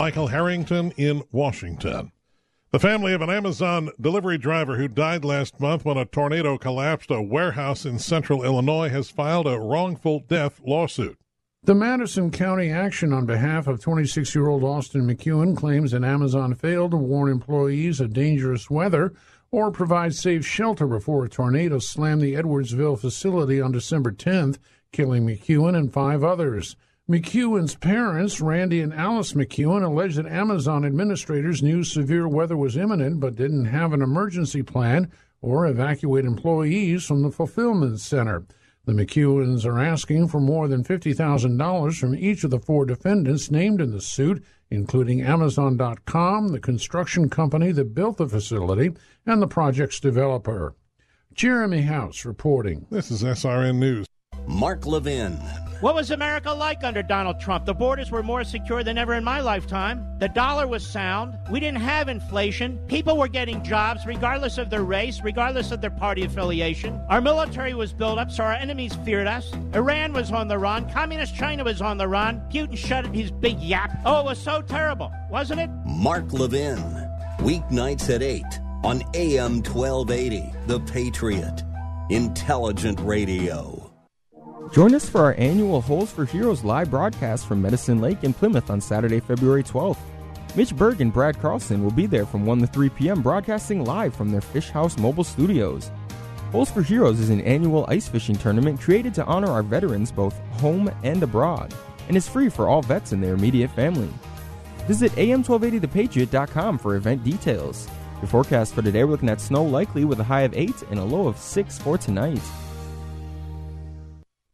Michael Harrington in Washington. The family of an Amazon delivery driver who died last month when a tornado collapsed a warehouse in central Illinois has filed a wrongful death lawsuit. The Madison County action on behalf of 26 year old Austin McEwen claims that Amazon failed to warn employees of dangerous weather or provide safe shelter before a tornado slammed the Edwardsville facility on December 10th, killing McEwen and five others. McEwen's parents, Randy and Alice McEwen, alleged that Amazon administrators knew severe weather was imminent but didn't have an emergency plan or evacuate employees from the fulfillment center. The McEwens are asking for more than $50,000 from each of the four defendants named in the suit, including Amazon.com, the construction company that built the facility, and the project's developer. Jeremy House reporting. This is SRN News. Mark Levin. What was America like under Donald Trump? The borders were more secure than ever in my lifetime. The dollar was sound. We didn't have inflation. People were getting jobs regardless of their race, regardless of their party affiliation. Our military was built up so our enemies feared us. Iran was on the run. Communist China was on the run. Putin shut his big yap. Oh, it was so terrible, wasn't it? Mark Levin. Weeknights at 8 on AM 1280. The Patriot. Intelligent Radio. Join us for our annual Holes for Heroes live broadcast from Medicine Lake in Plymouth on Saturday, February 12th. Mitch Berg and Brad Carlson will be there from 1 to 3 p.m. broadcasting live from their Fish House mobile studios. Holes for Heroes is an annual ice fishing tournament created to honor our veterans both home and abroad, and is free for all vets and their immediate family. Visit am1280thepatriot.com for event details. Your forecast for today, we're looking at snow likely with a high of 8 and a low of 6 for tonight.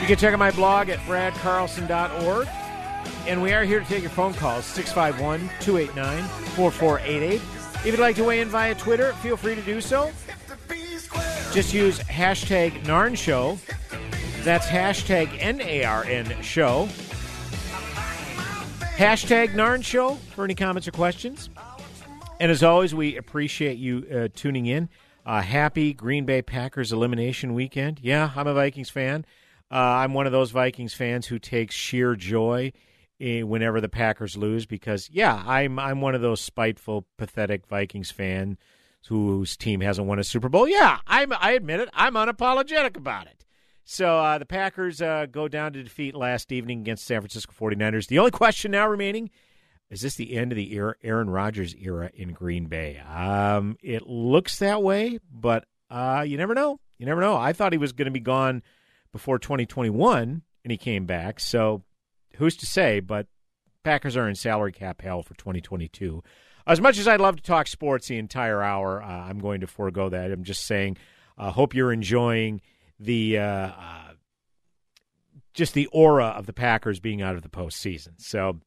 You can check out my blog at bradcarlson.org. And we are here to take your phone calls 651 289 4488. If you'd like to weigh in via Twitter, feel free to do so. Just use hashtag NARN Show. That's hashtag N A R N Show. Hashtag NARN Show for any comments or questions. And as always, we appreciate you uh, tuning in. Uh, happy Green Bay Packers elimination weekend. Yeah, I'm a Vikings fan. Uh, I'm one of those Vikings fans who takes sheer joy whenever the Packers lose because, yeah, I'm I'm one of those spiteful, pathetic Vikings fans whose team hasn't won a Super Bowl. Yeah, I'm, I admit it. I'm unapologetic about it. So uh, the Packers uh, go down to defeat last evening against San Francisco 49ers. The only question now remaining is this the end of the era, Aaron Rodgers era in Green Bay? Um, it looks that way, but uh, you never know. You never know. I thought he was going to be gone before 2021, and he came back. So who's to say? But Packers are in salary cap hell for 2022. As much as I'd love to talk sports the entire hour, uh, I'm going to forego that. I'm just saying, uh, hope you're enjoying the uh, uh just the aura of the Packers being out of the postseason. So,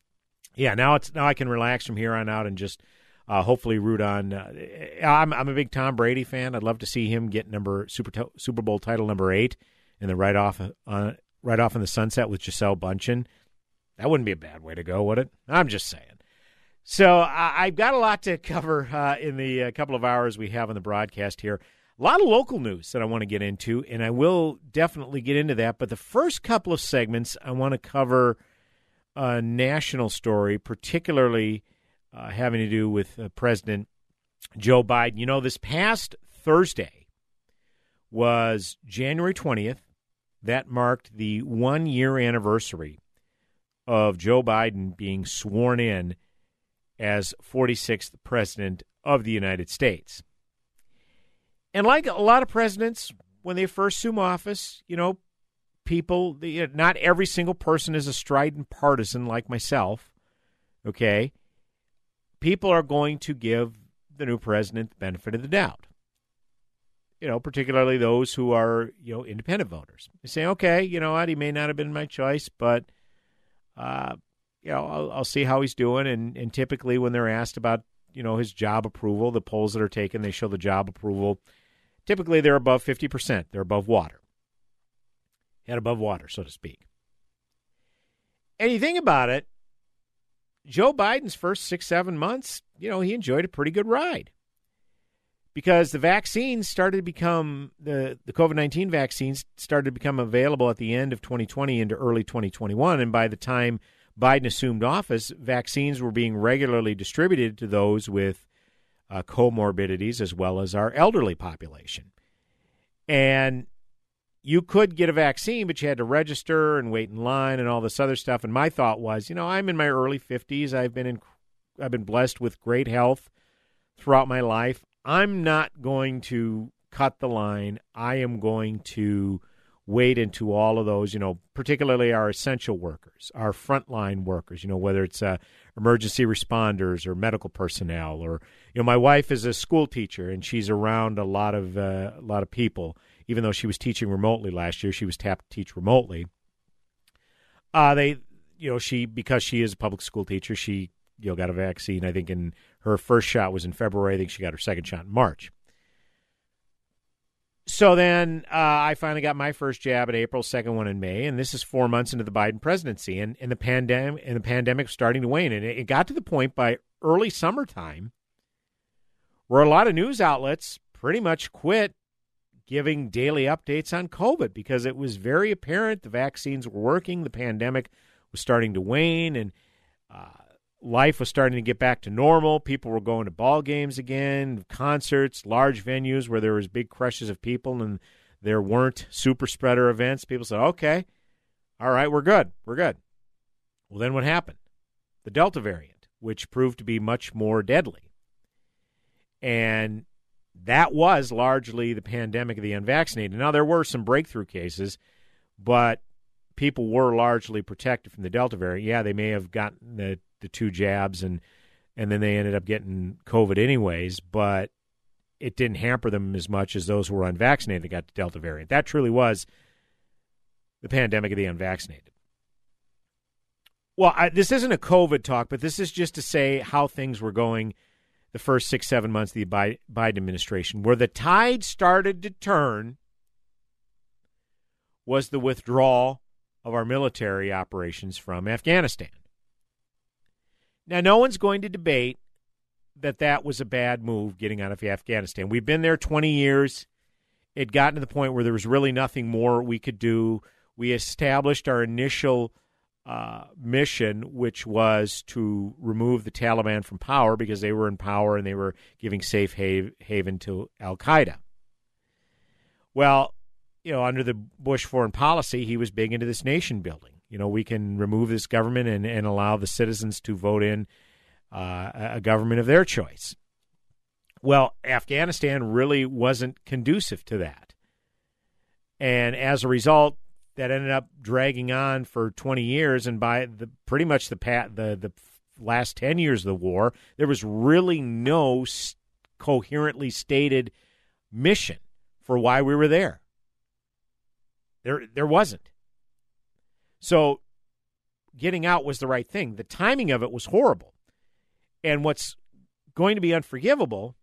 yeah, now it's now I can relax from here on out and just uh, hopefully root on. Uh, I'm I'm a big Tom Brady fan. I'd love to see him get number Super Super Bowl title number eight and then right off uh, right off in the sunset with Gisele Bundchen. That wouldn't be a bad way to go, would it? I'm just saying. So I, have got a lot to cover uh, in the uh, couple of hours we have on the broadcast here. A lot of local news that I want to get into, and I will definitely get into that. But the first couple of segments, I want to cover a national story, particularly uh, having to do with uh, President Joe Biden. You know, this past Thursday was January 20th. That marked the one year anniversary of Joe Biden being sworn in as 46th President of the United States. And like a lot of presidents, when they first assume office, you know, people, not every single person is a strident partisan like myself, okay? People are going to give the new president the benefit of the doubt. You know, particularly those who are, you know, independent voters. They say, okay, you know what, he may not have been my choice, but uh, you know, I'll, I'll see how he's doing. And, and typically, when they're asked about, you know, his job approval, the polls that are taken, they show the job approval. Typically, they're above 50%. They're above water. Head above water, so to speak. And you think about it, Joe Biden's first six, seven months, you know, he enjoyed a pretty good ride because the vaccines started to become the, the COVID 19 vaccines started to become available at the end of 2020 into early 2021. And by the time Biden assumed office, vaccines were being regularly distributed to those with uh, comorbidities as well as our elderly population. And you could get a vaccine, but you had to register and wait in line and all this other stuff. And my thought was, you know, I'm in my early 50s. I've been in, I've been blessed with great health throughout my life. I'm not going to cut the line. I am going to wade into all of those, you know, particularly our essential workers, our frontline workers, you know, whether it's uh, emergency responders or medical personnel or, you know, my wife is a school teacher and she's around a lot of uh, a lot of people. Even though she was teaching remotely last year, she was tapped to teach remotely. Uh, they, you know, she because she is a public school teacher, she you know got a vaccine. I think in her first shot was in February. I think she got her second shot in March. So then uh, I finally got my first jab in April, second one in May, and this is four months into the Biden presidency, and, and the pandemic and the pandemic starting to wane, and it, it got to the point by early summertime where a lot of news outlets pretty much quit giving daily updates on COVID because it was very apparent the vaccines were working, the pandemic was starting to wane, and uh, life was starting to get back to normal. People were going to ball games again, concerts, large venues where there was big crushes of people and there weren't super spreader events. People said, "Okay, all right, we're good. We're good." Well, then what happened? The Delta variant, which proved to be much more deadly. And that was largely the pandemic of the unvaccinated. Now there were some breakthrough cases, but people were largely protected from the Delta variant. Yeah, they may have gotten the the two jabs and and then they ended up getting COVID anyways, but it didn't hamper them as much as those who were unvaccinated that got the Delta variant. That truly was the pandemic of the unvaccinated. Well, I, this isn't a COVID talk, but this is just to say how things were going the first six, seven months of the Biden administration. Where the tide started to turn was the withdrawal of our military operations from Afghanistan. Now, no one's going to debate that that was a bad move getting out of Afghanistan. We've been there 20 years. It got to the point where there was really nothing more we could do. We established our initial uh, mission, which was to remove the Taliban from power because they were in power and they were giving safe haven to Al Qaeda. Well, you know, under the Bush foreign policy, he was big into this nation building. You know, we can remove this government and, and allow the citizens to vote in uh, a government of their choice. Well, Afghanistan really wasn't conducive to that. And as a result, that ended up dragging on for 20 years. And by the pretty much the pat, the, the last 10 years of the war, there was really no coherently stated mission for why we were there. There, there wasn't. So getting out was the right thing. The timing of it was horrible. And what's going to be unforgivable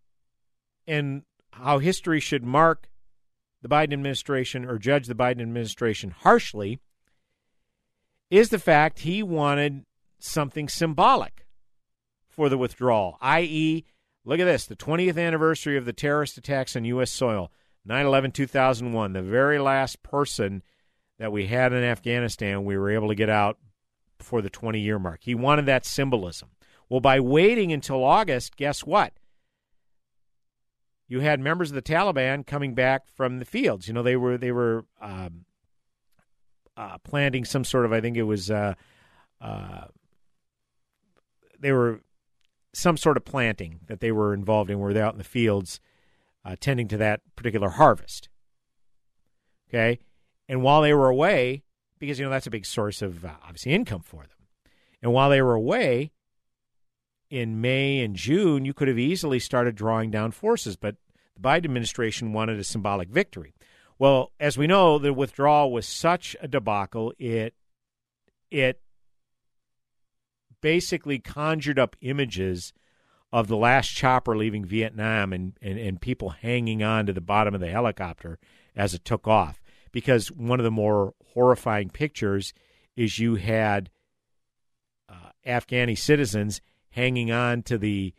and how history should mark the Biden administration or judge the Biden administration harshly is the fact he wanted something symbolic for the withdrawal, i.e., look at this the 20th anniversary of the terrorist attacks on U.S. soil, 9 11 2001, the very last person that we had in Afghanistan, we were able to get out before the 20 year mark. He wanted that symbolism. Well, by waiting until August, guess what? You had members of the Taliban coming back from the fields. You know, they were they were um, uh, planting some sort of, I think it was, uh, uh, they were some sort of planting that they were involved in, where they're out in the fields uh, tending to that particular harvest. Okay, and while they were away, because you know that's a big source of uh, obviously income for them, and while they were away in May and June, you could have easily started drawing down forces, but the Biden administration wanted a symbolic victory. Well, as we know, the withdrawal was such a debacle. It it basically conjured up images of the last chopper leaving Vietnam and, and, and people hanging on to the bottom of the helicopter as it took off. Because one of the more horrifying pictures is you had uh, Afghani citizens hanging on to the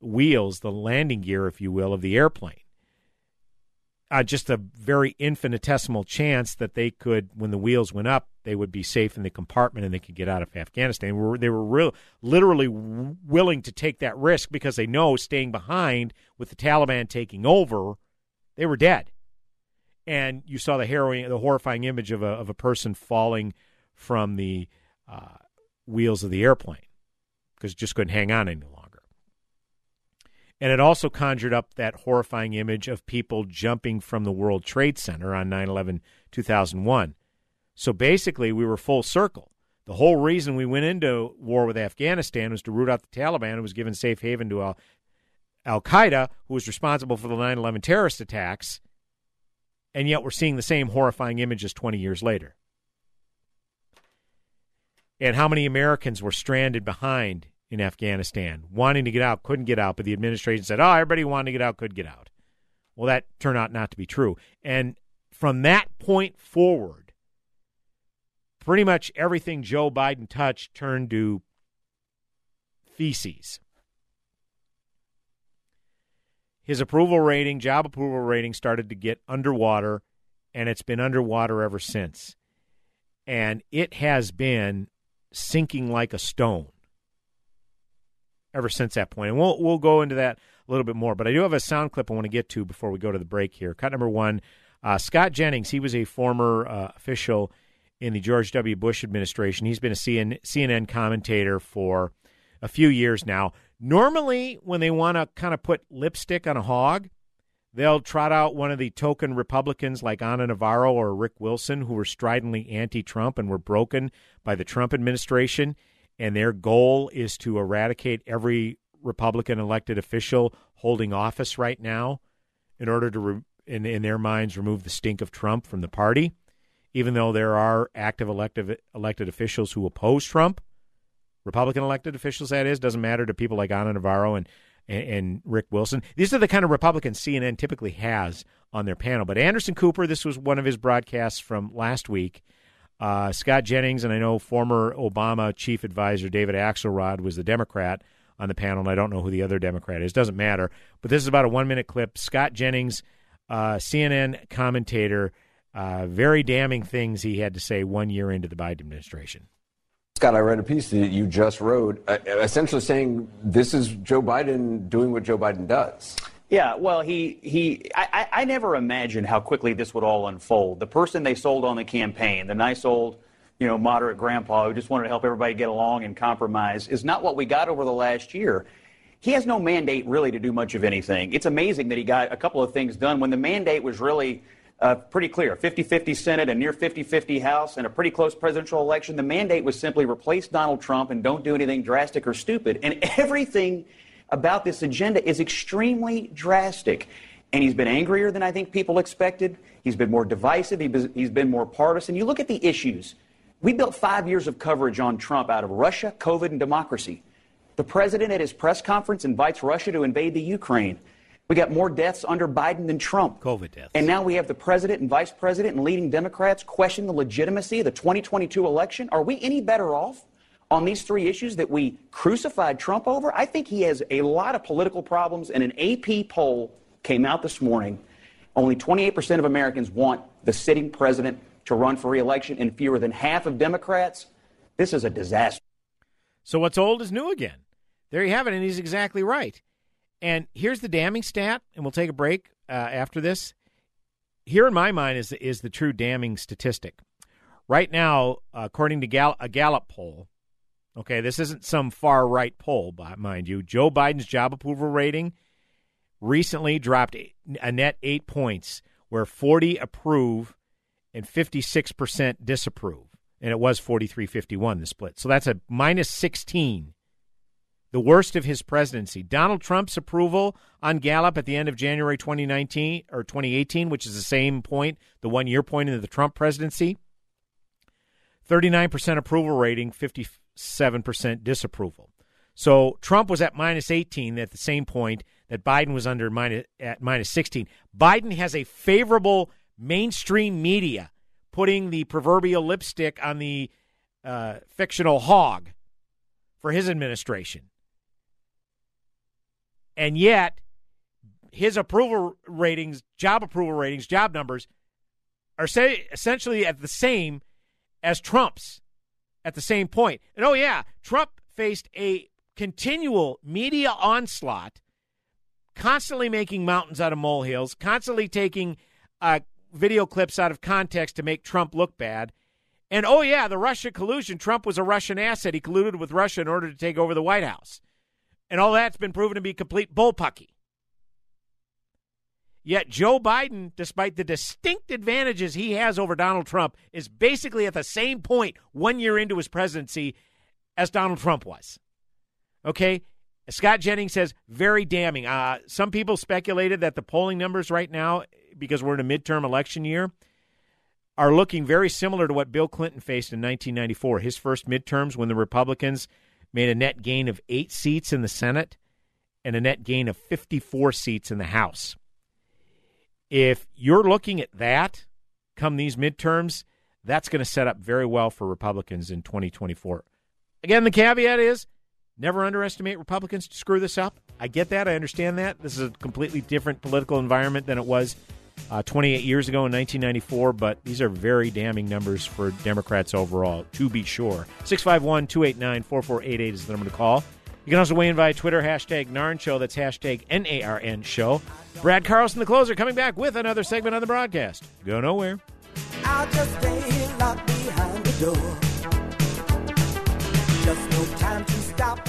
wheels, the landing gear, if you will, of the airplane uh, just a very infinitesimal chance that they could, when the wheels went up, they would be safe in the compartment and they could get out of Afghanistan. They were real, literally willing to take that risk because they know staying behind with the Taliban taking over, they were dead. And you saw the harrowing, the horrifying image of a of a person falling from the uh, wheels of the airplane because just couldn't hang on any longer. And it also conjured up that horrifying image of people jumping from the World Trade Center on 9 11 2001. So basically, we were full circle. The whole reason we went into war with Afghanistan was to root out the Taliban and was given safe haven to Al Qaeda, who was responsible for the 9 11 terrorist attacks. And yet we're seeing the same horrifying images 20 years later. And how many Americans were stranded behind in Afghanistan, wanting to get out, couldn't get out, but the administration said, oh, everybody wanting to get out could get out. Well, that turned out not to be true. And from that point forward, pretty much everything Joe Biden touched turned to feces. His approval rating, job approval rating, started to get underwater, and it's been underwater ever since. And it has been sinking like a stone ever since that point. And we'll we'll go into that a little bit more. But I do have a sound clip I want to get to before we go to the break here. Cut number one: uh, Scott Jennings. He was a former uh, official in the George W. Bush administration. He's been a CN, CNN commentator for a few years now. Normally, when they want to kind of put lipstick on a hog, they'll trot out one of the token Republicans like Ana Navarro or Rick Wilson, who were stridently anti Trump and were broken by the Trump administration and their goal is to eradicate every Republican elected official holding office right now in order to, re- in, in their minds, remove the stink of Trump from the party. Even though there are active elective, elected officials who oppose Trump, Republican elected officials, that is, doesn't matter to people like Ana Navarro and, and, and Rick Wilson. These are the kind of Republicans CNN typically has on their panel. But Anderson Cooper, this was one of his broadcasts from last week uh, Scott Jennings, and I know former Obama chief advisor David Axelrod was the Democrat on the panel, and I don't know who the other Democrat is. Doesn't matter. But this is about a one minute clip. Scott Jennings, uh, CNN commentator, uh, very damning things he had to say one year into the Biden administration. Scott, I read a piece that you just wrote, uh, essentially saying this is Joe Biden doing what Joe Biden does. Yeah, well, he he. I, I never imagined how quickly this would all unfold. The person they sold on the campaign, the nice old, you know, moderate grandpa who just wanted to help everybody get along and compromise, is not what we got over the last year. He has no mandate really to do much of anything. It's amazing that he got a couple of things done when the mandate was really uh, pretty clear 50 50 Senate, a near 50 50 House, and a pretty close presidential election. The mandate was simply replace Donald Trump and don't do anything drastic or stupid. And everything about this agenda is extremely drastic. And he's been angrier than I think people expected. He's been more divisive. He's been more partisan. You look at the issues. We built five years of coverage on Trump out of Russia, COVID, and democracy. The president at his press conference invites Russia to invade the Ukraine. We got more deaths under Biden than Trump. COVID deaths. And now we have the president and vice president and leading Democrats question the legitimacy of the 2022 election. Are we any better off? on these three issues that we crucified Trump over, I think he has a lot of political problems. And an AP poll came out this morning. Only 28% of Americans want the sitting president to run for reelection, and fewer than half of Democrats. This is a disaster. So what's old is new again. There you have it, and he's exactly right. And here's the damning stat, and we'll take a break uh, after this. Here in my mind is is the true damning statistic. Right now, according to Gal- a Gallup poll, okay, this isn't some far right poll, mind you. Joe Biden's job approval rating recently dropped a net eight points, where 40 approve and 56% disapprove. And it was 43 51, the split. So that's a minus 16 the worst of his presidency. Donald Trump's approval on Gallup at the end of January 2019 or 2018, which is the same point, the one year point into the Trump presidency. 39% approval rating, 57% disapproval. So Trump was at minus 18 at the same point that Biden was under minus, at minus 16. Biden has a favorable mainstream media putting the proverbial lipstick on the uh, fictional hog for his administration and yet his approval ratings, job approval ratings, job numbers are say, essentially at the same as Trump's at the same point. And oh yeah, Trump faced a continual media onslaught, constantly making mountains out of molehills, constantly taking uh, video clips out of context to make Trump look bad. And oh yeah, the Russia collusion. Trump was a Russian asset. He colluded with Russia in order to take over the White House. And all that's been proven to be complete bullpucky. Yet Joe Biden, despite the distinct advantages he has over Donald Trump, is basically at the same point one year into his presidency as Donald Trump was. Okay? Scott Jennings says, very damning. Uh, some people speculated that the polling numbers right now, because we're in a midterm election year, are looking very similar to what Bill Clinton faced in 1994, his first midterms when the Republicans made a net gain of eight seats in the Senate and a net gain of 54 seats in the House. If you're looking at that come these midterms, that's going to set up very well for Republicans in 2024. Again, the caveat is never underestimate Republicans to screw this up. I get that. I understand that. This is a completely different political environment than it was uh, 28 years ago in 1994, but these are very damning numbers for Democrats overall, to be sure. 651 289 4488 is the number to call. You can also weigh in via Twitter, hashtag NARN Show. That's hashtag N A R N Show. Brad Carlson, the closer, coming back with another segment on the broadcast. Go nowhere. I'll just stay locked behind the door. Just no time to stop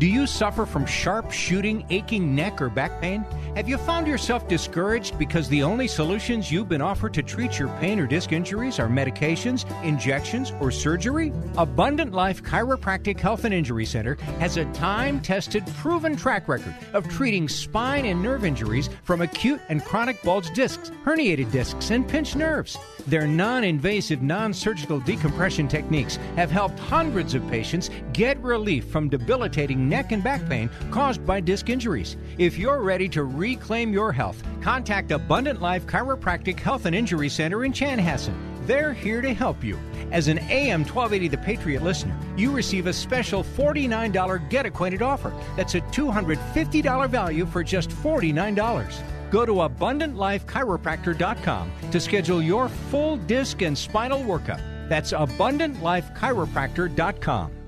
Do you suffer from sharp shooting, aching neck, or back pain? Have you found yourself discouraged because the only solutions you've been offered to treat your pain or disc injuries are medications, injections, or surgery? Abundant Life Chiropractic Health and Injury Center has a time tested, proven track record of treating spine and nerve injuries from acute and chronic bulged discs, herniated discs, and pinched nerves. Their non invasive, non surgical decompression techniques have helped hundreds of patients get relief from debilitating neck and back pain caused by disc injuries. If you're ready to reclaim your health, contact Abundant Life Chiropractic Health and Injury Center in Chanhassen. They're here to help you. As an AM 1280 The Patriot listener, you receive a special $49 Get Acquainted offer. That's a $250 value for just $49. Go to AbundantLifeChiropractor.com to schedule your full disc and spinal workup. That's AbundantLifeChiropractor.com.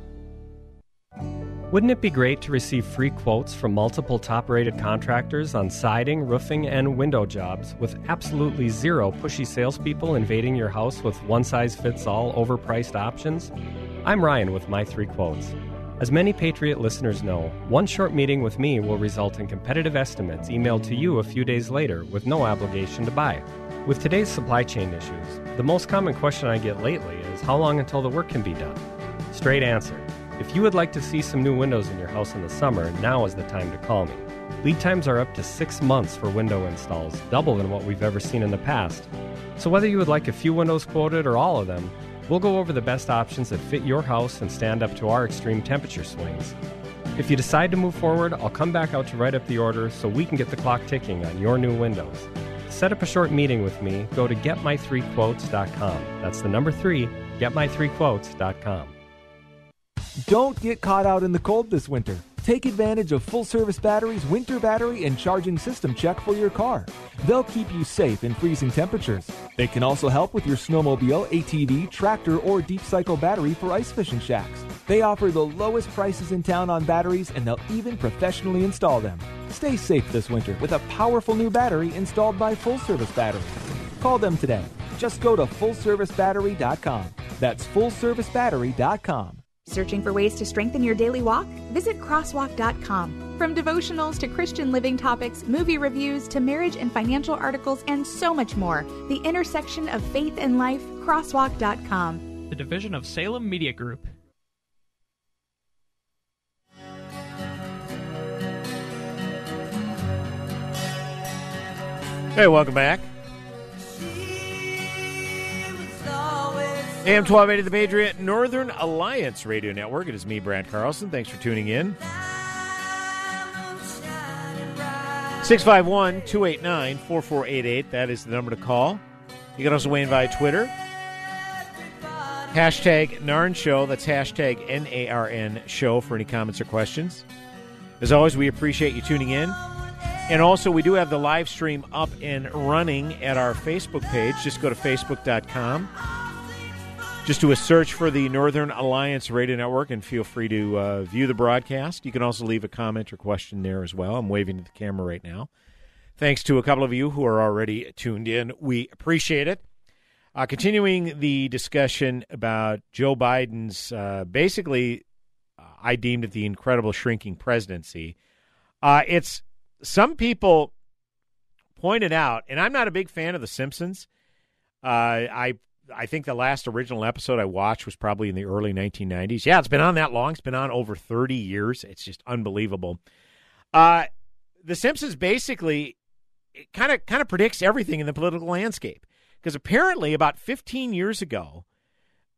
Wouldn't it be great to receive free quotes from multiple top rated contractors on siding, roofing, and window jobs with absolutely zero pushy salespeople invading your house with one size fits all overpriced options? I'm Ryan with My Three Quotes. As many Patriot listeners know, one short meeting with me will result in competitive estimates emailed to you a few days later with no obligation to buy. With today's supply chain issues, the most common question I get lately is how long until the work can be done? Straight answer. If you would like to see some new windows in your house in the summer, now is the time to call me. Lead times are up to six months for window installs, double than what we've ever seen in the past. So whether you would like a few windows quoted or all of them, We'll go over the best options that fit your house and stand up to our extreme temperature swings. If you decide to move forward, I'll come back out to write up the order so we can get the clock ticking on your new windows. Set up a short meeting with me, go to getmy3quotes.com. That's the number three, getmy3quotes.com. Don't get caught out in the cold this winter. Take advantage of Full Service Batteries winter battery and charging system check for your car. They'll keep you safe in freezing temperatures. They can also help with your snowmobile, ATV, tractor, or deep cycle battery for ice fishing shacks. They offer the lowest prices in town on batteries and they'll even professionally install them. Stay safe this winter with a powerful new battery installed by Full Service Battery. Call them today. Just go to fullservicebattery.com. That's fullservicebattery.com. Searching for ways to strengthen your daily walk? Visit crosswalk.com. From devotionals to Christian living topics, movie reviews to marriage and financial articles, and so much more, the intersection of faith and life, crosswalk.com. The division of Salem Media Group. Hey, welcome back. AM 1280 The Patriot Northern Alliance Radio Network. It is me, Brad Carlson. Thanks for tuning in. 651 289 4488. That is the number to call. You can also weigh in via Twitter. Hashtag Narn Show. That's hashtag N A R N Show for any comments or questions. As always, we appreciate you tuning in. And also, we do have the live stream up and running at our Facebook page. Just go to facebook.com. Just do a search for the Northern Alliance Radio Network and feel free to uh, view the broadcast. You can also leave a comment or question there as well. I'm waving to the camera right now. Thanks to a couple of you who are already tuned in. We appreciate it. Uh, continuing the discussion about Joe Biden's uh, basically, uh, I deemed it the incredible shrinking presidency. Uh, it's some people pointed out, and I'm not a big fan of The Simpsons. Uh, I I think the last original episode I watched was probably in the early 1990s. Yeah, it's been on that long. It's been on over 30 years. It's just unbelievable. Uh, the Simpsons basically kind of kind of predicts everything in the political landscape because apparently about 15 years ago,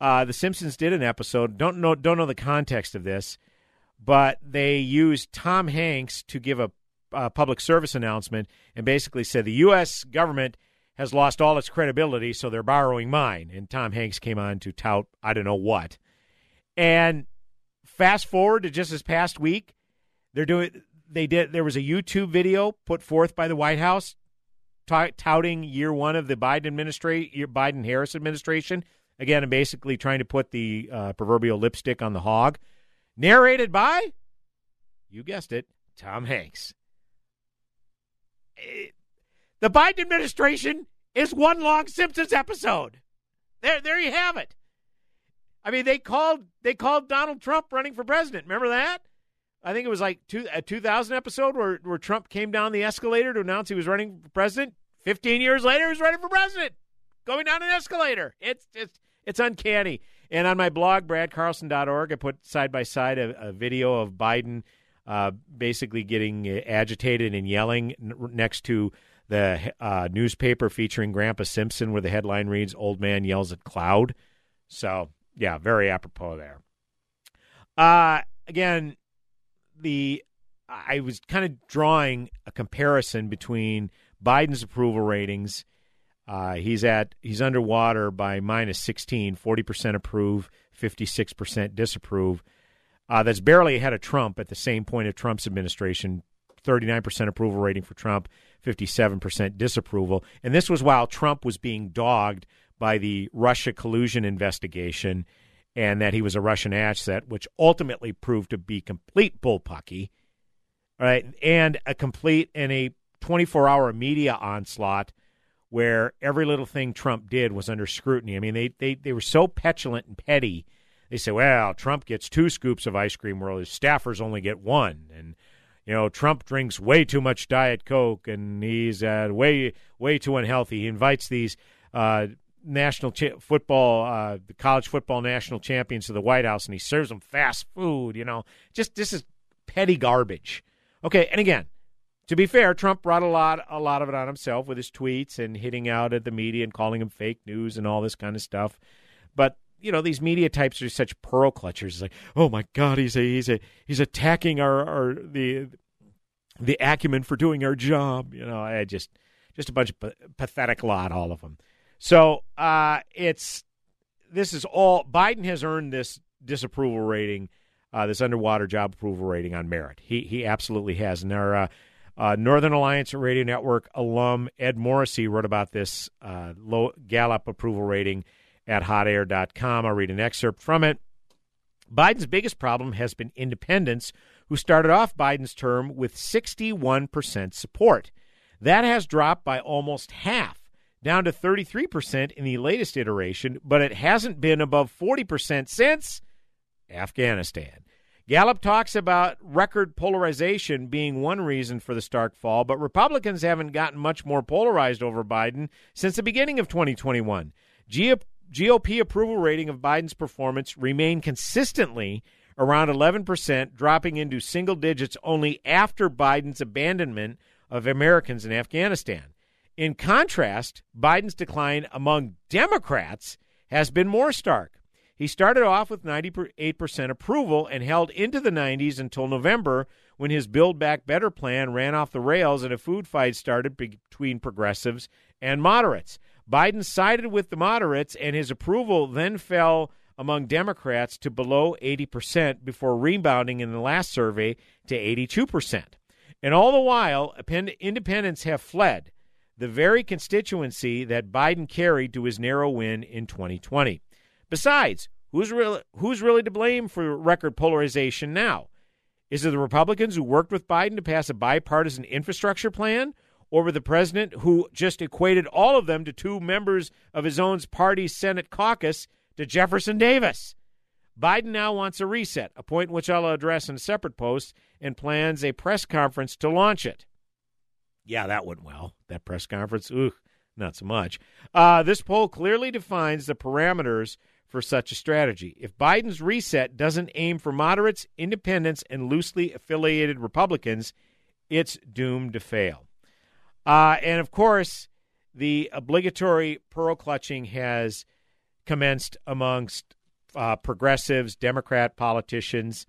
uh, the Simpsons did an episode. Don't know don't know the context of this, but they used Tom Hanks to give a, a public service announcement and basically said the U.S. government has lost all its credibility, so they're borrowing mine. And Tom Hanks came on to tout I don't know what. And fast forward to just this past week, they're doing they did there was a YouTube video put forth by the White House t- touting year one of the Biden administration, Biden Harris administration. Again, and basically trying to put the uh, proverbial lipstick on the hog. Narrated by, you guessed it, Tom Hanks. The Biden administration is one long Simpsons episode. There, there you have it. I mean, they called they called Donald Trump running for president. Remember that? I think it was like two, a 2000 episode where, where Trump came down the escalator to announce he was running for president. 15 years later, he's running for president, going down an escalator. It's it's it's uncanny. And on my blog, bradcarlson.org, I put side by side a, a video of Biden uh, basically getting agitated and yelling next to the uh, newspaper featuring Grandpa Simpson, where the headline reads "Old Man Yells at Cloud." So, yeah, very apropos there. Uh, again, the I was kind of drawing a comparison between Biden's approval ratings. Uh, he's at he's underwater by minus 16, 40% approve, 56% disapprove. Uh, that's barely ahead of Trump at the same point of Trump's administration. 39% approval rating for Trump, 57% disapproval. And this was while Trump was being dogged by the Russia collusion investigation and that he was a Russian asset, which ultimately proved to be complete bullpucky, right? And a complete and a 24 hour media onslaught where every little thing Trump did was under scrutiny. I mean, they, they, they were so petulant and petty. They say, well, Trump gets two scoops of ice cream, while his staffers only get one. And you know, Trump drinks way too much Diet Coke and he's uh, way way too unhealthy. He invites these uh, national cha- football, uh, the college football national champions to the White House, and he serves them fast food. You know, just this is petty garbage. Okay, and again, to be fair, Trump brought a lot a lot of it on himself with his tweets and hitting out at the media and calling them fake news and all this kind of stuff. But you know these media types are such pearl clutchers. It's like, oh my god, he's a he's a he's attacking our our the the acumen for doing our job. You know, I just just a bunch of pathetic lot, all of them. So uh, it's this is all Biden has earned this disapproval rating, uh, this underwater job approval rating on merit. He he absolutely has. And our uh, uh, Northern Alliance Radio Network alum Ed Morrissey wrote about this uh, low Gallup approval rating at hotair.com. I'll read an excerpt from it. Biden's biggest problem has been independents, who started off Biden's term with 61% support. That has dropped by almost half, down to 33% in the latest iteration, but it hasn't been above 40% since Afghanistan. Gallup talks about record polarization being one reason for the stark fall, but Republicans haven't gotten much more polarized over Biden since the beginning of 2021. GOP approval rating of Biden's performance remained consistently around 11%, dropping into single digits only after Biden's abandonment of Americans in Afghanistan. In contrast, Biden's decline among Democrats has been more stark. He started off with 98% approval and held into the 90s until November when his Build Back Better plan ran off the rails and a food fight started between progressives and moderates. Biden sided with the moderates, and his approval then fell among Democrats to below 80% before rebounding in the last survey to 82%. And all the while, independents have fled the very constituency that Biden carried to his narrow win in 2020. Besides, who's really, who's really to blame for record polarization now? Is it the Republicans who worked with Biden to pass a bipartisan infrastructure plan? Or the president who just equated all of them to two members of his own party's Senate caucus to Jefferson Davis? Biden now wants a reset, a point which I'll address in a separate post, and plans a press conference to launch it. Yeah, that went well. That press conference, ooh, not so much. Uh, this poll clearly defines the parameters for such a strategy. If Biden's reset doesn't aim for moderates, independents, and loosely affiliated Republicans, it's doomed to fail. Uh, and of course, the obligatory pearl clutching has commenced amongst uh, progressives, Democrat politicians,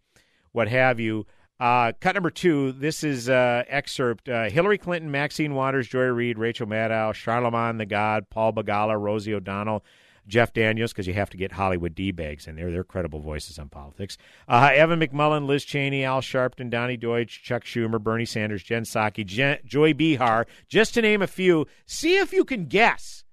what have you. Uh, cut number two. This is uh, excerpt: uh, Hillary Clinton, Maxine Waters, Joy Reid, Rachel Maddow, Charlamagne the God, Paul Begala, Rosie O'Donnell, Jeff Daniels, because you have to get Hollywood D bags in there. They're credible voices on politics. Uh, Evan McMullin, Liz Cheney, Al Sharpton, Donny Deutsch, Chuck Schumer, Bernie Sanders, Jen Psaki, Jen, Joy Behar, just to name a few. See if you can guess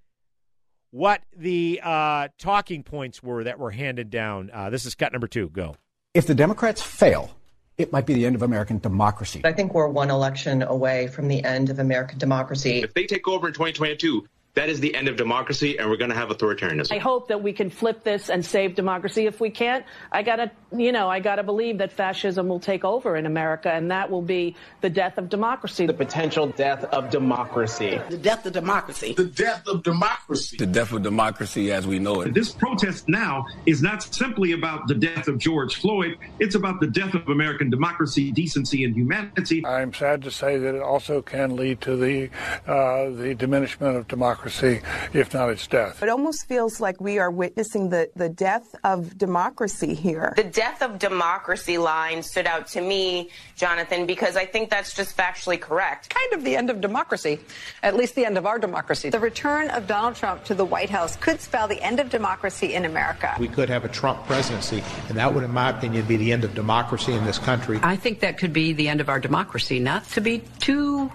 what the uh, talking points were that were handed down. Uh, this is cut number two. Go. If the Democrats fail, it might be the end of American democracy. I think we're one election away from the end of American democracy. If they take over in 2022, that is the end of democracy, and we're going to have authoritarianism. I hope that we can flip this and save democracy. If we can't, I gotta, you know, I gotta believe that fascism will take over in America, and that will be the death of democracy. The potential death of democracy. The death of democracy. The death of democracy. The death of democracy as we know it. This protest now is not simply about the death of George Floyd. It's about the death of American democracy, decency, and humanity. I'm sad to say that it also can lead to the uh, the diminishment of democracy democracy, if not its death. It almost feels like we are witnessing the, the death of democracy here. The death of democracy line stood out to me, Jonathan, because I think that's just factually correct. Kind of the end of democracy, at least the end of our democracy. The return of Donald Trump to the White House could spell the end of democracy in America. We could have a Trump presidency, and that would, in my opinion, be the end of democracy in this country. I think that could be the end of our democracy, not to be too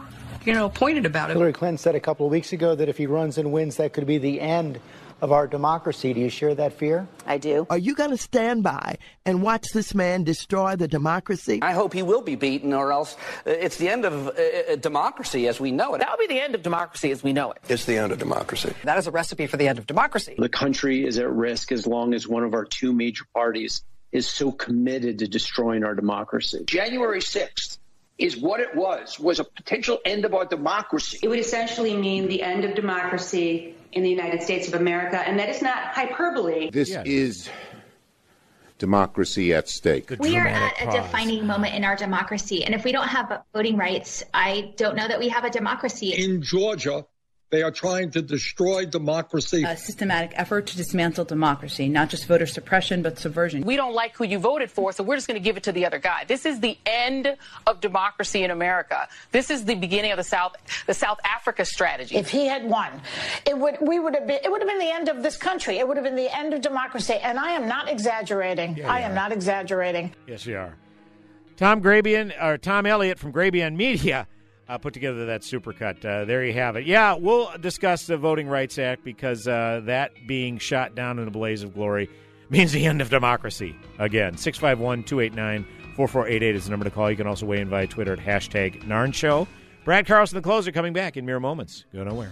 you know, pointed about it. Hillary Clinton said a couple of weeks ago that if he runs and wins, that could be the end of our democracy. Do you share that fear? I do. Are you going to stand by and watch this man destroy the democracy? I hope he will be beaten, or else uh, it's the end of uh, uh, democracy as we know it. That'll be the end of democracy as we know it. It's the end of democracy. That is a recipe for the end of democracy. The country is at risk as long as one of our two major parties is so committed to destroying our democracy. January 6th is what it was, was a potential end of our democracy. It would essentially mean the end of democracy in the United States of America, and that is not hyperbole. This yes. is democracy at stake. We are at a defining moment in our democracy, and if we don't have voting rights, I don't know that we have a democracy. In Georgia, They are trying to destroy democracy. A systematic effort to dismantle democracy, not just voter suppression, but subversion. We don't like who you voted for, so we're just going to give it to the other guy. This is the end of democracy in America. This is the beginning of the South, the South Africa strategy. If he had won, it would we would have been it would have been the end of this country. It would have been the end of democracy. And I am not exaggerating. Yeah, I am are. not exaggerating. Yes, you are. Tom Grabien or Tom Elliott from Grabien Media uh, put together that supercut. Uh, there you have it. Yeah, we'll discuss the Voting Rights Act because uh, that being shot down in a blaze of glory means the end of democracy. Again, 651 289 4488 is the number to call. You can also weigh in via Twitter at hashtag Narn Show. Brad Carlson, the closer, coming back in mere moments. Go nowhere.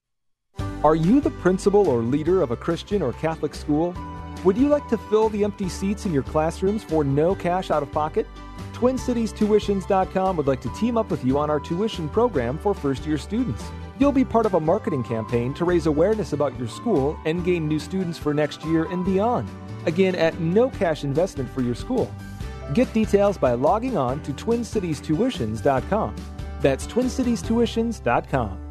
Are you the principal or leader of a Christian or Catholic school? Would you like to fill the empty seats in your classrooms for no cash out of pocket? TwinCitiesTuitions.com would like to team up with you on our tuition program for first year students. You'll be part of a marketing campaign to raise awareness about your school and gain new students for next year and beyond. Again, at no cash investment for your school. Get details by logging on to TwinCitiesTuitions.com. That's TwinCitiesTuitions.com.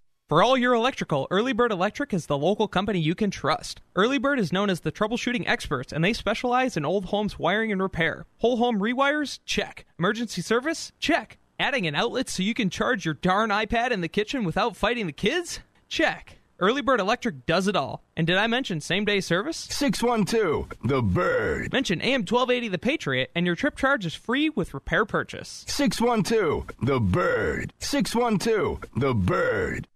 For all your electrical, Early Bird Electric is the local company you can trust. Early Bird is known as the troubleshooting experts, and they specialize in old homes wiring and repair. Whole home rewires? Check. Emergency service? Check. Adding an outlet so you can charge your darn iPad in the kitchen without fighting the kids? Check. Early Bird Electric does it all. And did I mention same day service? 612 The Bird. Mention AM 1280 The Patriot, and your trip charge is free with repair purchase. 612 The Bird. 612 The Bird.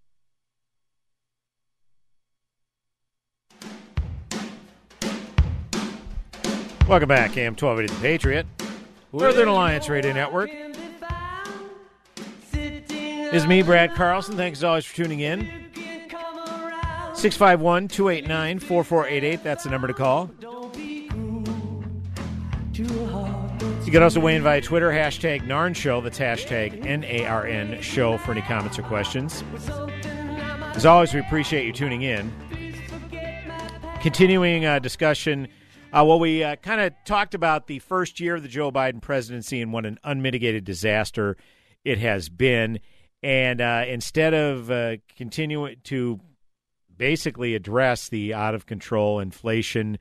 Welcome back, AM 1280 The Patriot. Northern Alliance Radio Network. Is me, Brad Carlson. Thanks as always for tuning in. 651 289 4488. That's the number to call. You can also weigh in via Twitter, hashtag Narn Show. That's hashtag N A R N Show for any comments or questions. As always, we appreciate you tuning in. Continuing uh, discussion. Uh, well, we uh, kind of talked about the first year of the Joe Biden presidency and what an unmitigated disaster it has been. And uh, instead of uh, continuing to basically address the out of control inflation,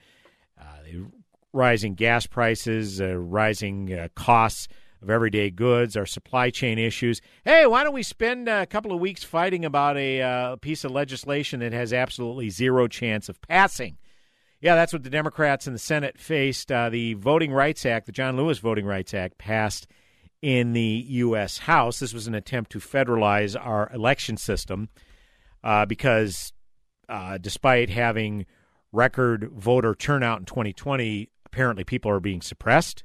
uh, the rising gas prices, uh, rising costs of everyday goods, our supply chain issues. Hey, why don't we spend a couple of weeks fighting about a piece of legislation that has absolutely zero chance of passing? Yeah, that's what the Democrats in the Senate faced. Uh, the Voting Rights Act, the John Lewis Voting Rights Act, passed in the U.S. House. This was an attempt to federalize our election system uh, because uh, despite having record voter turnout in 2020, apparently people are being suppressed.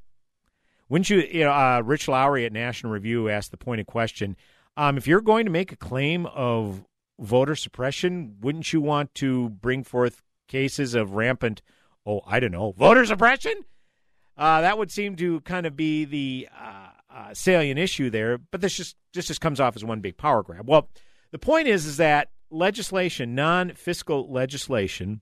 Wouldn't you, you know, uh, Rich Lowry at National Review asked the pointed question um, if you're going to make a claim of voter suppression, wouldn't you want to bring forth cases of rampant, oh, I don't know, voter suppression? Uh, that would seem to kind of be the uh, uh, salient issue there. But this just this just comes off as one big power grab. Well, the point is is that legislation, non-fiscal legislation,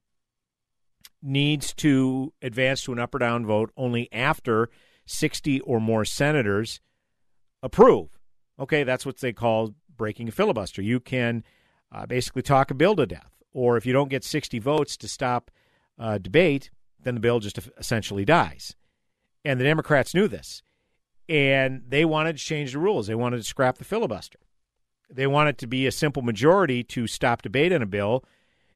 needs to advance to an up or down vote only after 60 or more senators approve. Okay, that's what they call breaking a filibuster. You can uh, basically talk a bill to death, or if you don't get 60 votes to stop uh, debate, then the bill just essentially dies. And the Democrats knew this, and they wanted to change the rules. They wanted to scrap the filibuster. They want it to be a simple majority to stop debate on a bill,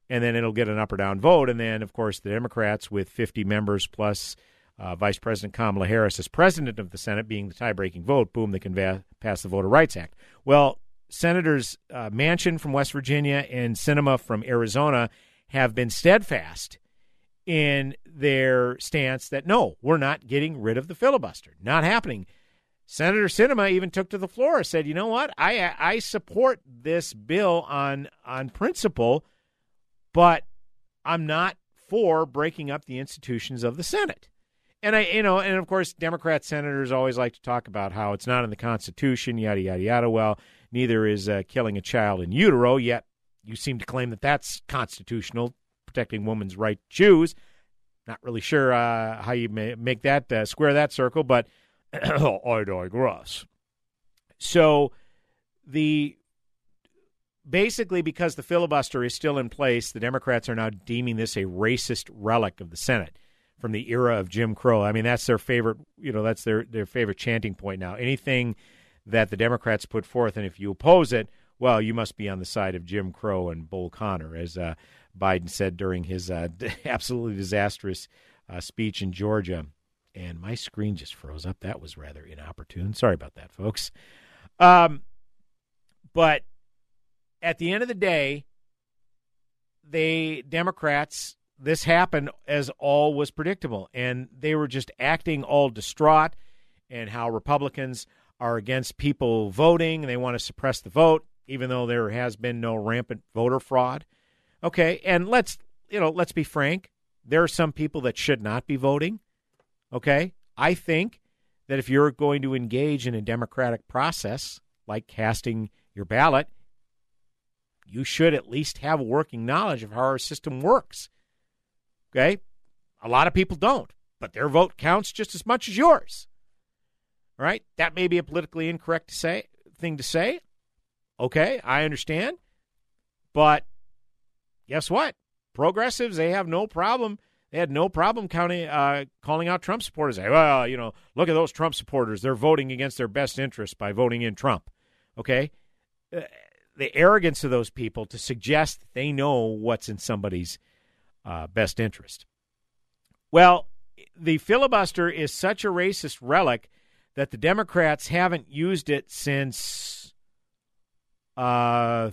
and then it'll get an up or down vote. And then, of course, the Democrats, with 50 members plus uh, Vice President Kamala Harris as president of the Senate, being the tie breaking vote, boom, they can va- pass the Voter Rights Act. Well, Senators uh, Manchin from West Virginia and Sinema from Arizona have been steadfast in their stance that no, we're not getting rid of the filibuster. Not happening. Senator Sinema even took to the floor and said, "You know what? I I support this bill on on principle, but I'm not for breaking up the institutions of the Senate." And I, you know, and of course, Democrat senators always like to talk about how it's not in the Constitution, yada yada yada. Well, neither is uh, killing a child in utero. Yet you seem to claim that that's constitutional, protecting women's right to choose. Not really sure uh, how you make that uh, square that circle, but I digress. So the basically because the filibuster is still in place, the Democrats are now deeming this a racist relic of the Senate from the era of Jim Crow. I mean, that's their favorite, you know, that's their their favorite chanting point now. Anything that the Democrats put forth, and if you oppose it, well, you must be on the side of Jim Crow and Bull Connor, as uh, Biden said during his uh, absolutely disastrous uh, speech in Georgia. And my screen just froze up. That was rather inopportune. Sorry about that, folks. Um, but at the end of the day, they Democrats this happened as all was predictable. And they were just acting all distraught and how Republicans are against people voting they want to suppress the vote, even though there has been no rampant voter fraud. Okay, and let's you know, let's be frank. There are some people that should not be voting. Okay? I think that if you're going to engage in a democratic process like casting your ballot, you should at least have a working knowledge of how our system works. Okay? A lot of people don't, but their vote counts just as much as yours. All right? That may be a politically incorrect to say, thing to say. Okay, I understand. But guess what? Progressives, they have no problem. They had no problem counting, uh, calling out Trump supporters. Say, well, you know, look at those Trump supporters. They're voting against their best interests by voting in Trump. Okay? Uh, the arrogance of those people to suggest they know what's in somebody's uh, best interest. Well, the filibuster is such a racist relic that the Democrats haven't used it since uh,